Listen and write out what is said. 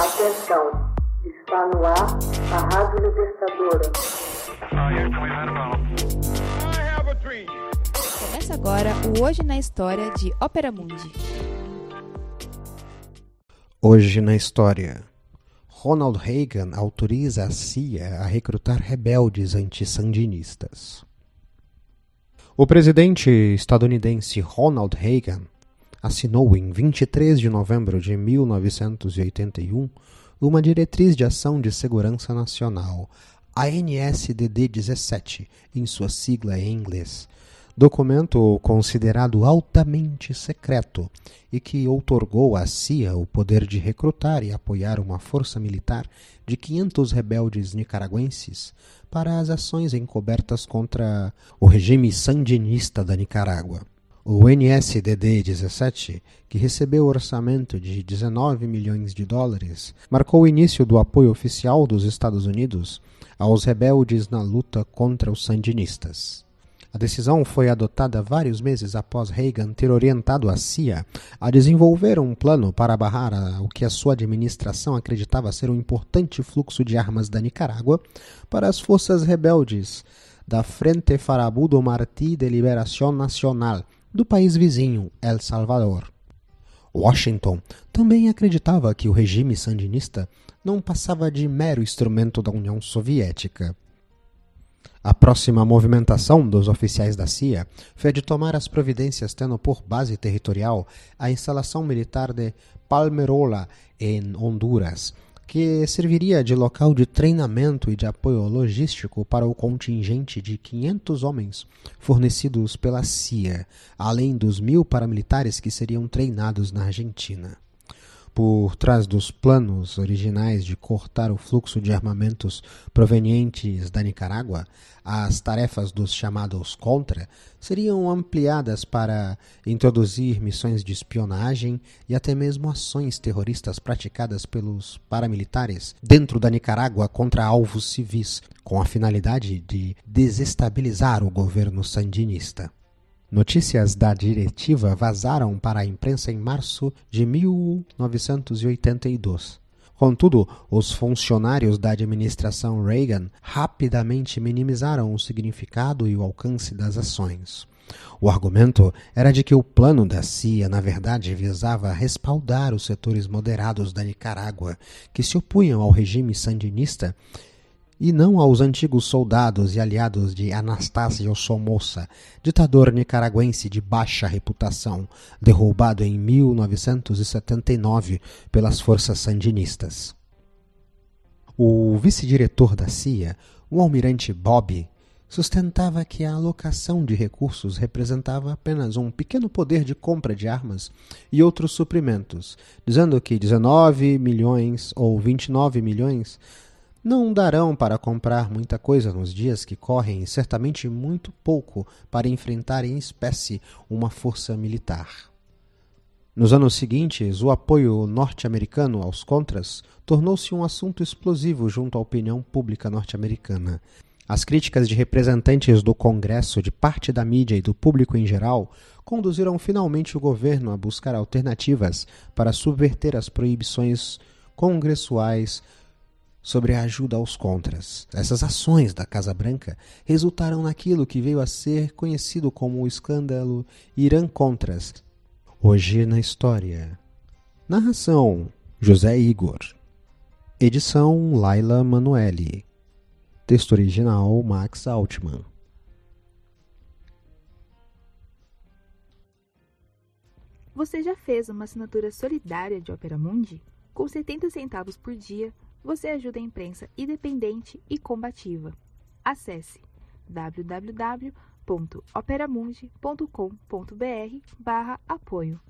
Atenção, está no ar a Rádio Libertadora. Começa agora o Hoje na História de Ópera Mundi. Hoje na História. Ronald Reagan autoriza a CIA a recrutar rebeldes antissandinistas. O presidente estadunidense Ronald Reagan assinou em 23 de novembro de 1981 uma diretriz de ação de segurança nacional, a NSDD-17, em sua sigla em inglês, documento considerado altamente secreto e que outorgou à CIA o poder de recrutar e apoiar uma força militar de 500 rebeldes nicaragüenses para as ações encobertas contra o regime sandinista da Nicarágua. O NSDD-17, que recebeu orçamento de 19 milhões de dólares, marcou o início do apoio oficial dos Estados Unidos aos rebeldes na luta contra os sandinistas. A decisão foi adotada vários meses após Reagan ter orientado a CIA a desenvolver um plano para barrar o que a sua administração acreditava ser um importante fluxo de armas da Nicarágua para as forças rebeldes da Frente Farabudo Martí de Liberación Nacional, do país vizinho, El Salvador. Washington também acreditava que o regime sandinista não passava de mero instrumento da União Soviética. A próxima movimentação dos oficiais da CIA foi a de tomar as providências tendo por base territorial a instalação militar de Palmerola, em Honduras, que serviria de local de treinamento e de apoio logístico para o contingente de 500 homens fornecidos pela CIA, além dos mil paramilitares que seriam treinados na Argentina. Por trás dos planos originais de cortar o fluxo de armamentos provenientes da Nicarágua, as tarefas dos chamados Contra seriam ampliadas para introduzir missões de espionagem e até mesmo ações terroristas praticadas pelos paramilitares dentro da Nicarágua contra alvos civis, com a finalidade de desestabilizar o governo sandinista. Notícias da diretiva vazaram para a imprensa em março de 1982. Contudo, os funcionários da administração Reagan rapidamente minimizaram o significado e o alcance das ações. O argumento era de que o plano da CIA, na verdade, visava respaldar os setores moderados da Nicarágua, que se opunham ao regime sandinista e não aos antigos soldados e aliados de Anastácio Somoza, ditador nicaragüense de baixa reputação, derrubado em 1979 pelas forças sandinistas. O vice-diretor da CIA, o almirante Bob, sustentava que a alocação de recursos representava apenas um pequeno poder de compra de armas e outros suprimentos, dizendo que 19 milhões ou 29 milhões não darão para comprar muita coisa nos dias que correm certamente muito pouco para enfrentar em espécie uma força militar. Nos anos seguintes, o apoio norte-americano aos contras tornou-se um assunto explosivo junto à opinião pública norte-americana. As críticas de representantes do Congresso, de parte da mídia e do público em geral conduziram finalmente o governo a buscar alternativas para subverter as proibições congressuais sobre a ajuda aos contras. Essas ações da Casa Branca resultaram naquilo que veio a ser conhecido como o escândalo Irã Contras. Hoje na história. Narração: José Igor. Edição: Laila Manuelle. Texto original: Max Altman. Você já fez uma assinatura solidária de Opera Mundi? Com 70 centavos por dia, você ajuda a imprensa independente e combativa. Acesse www.operamundi.com.br/apoio.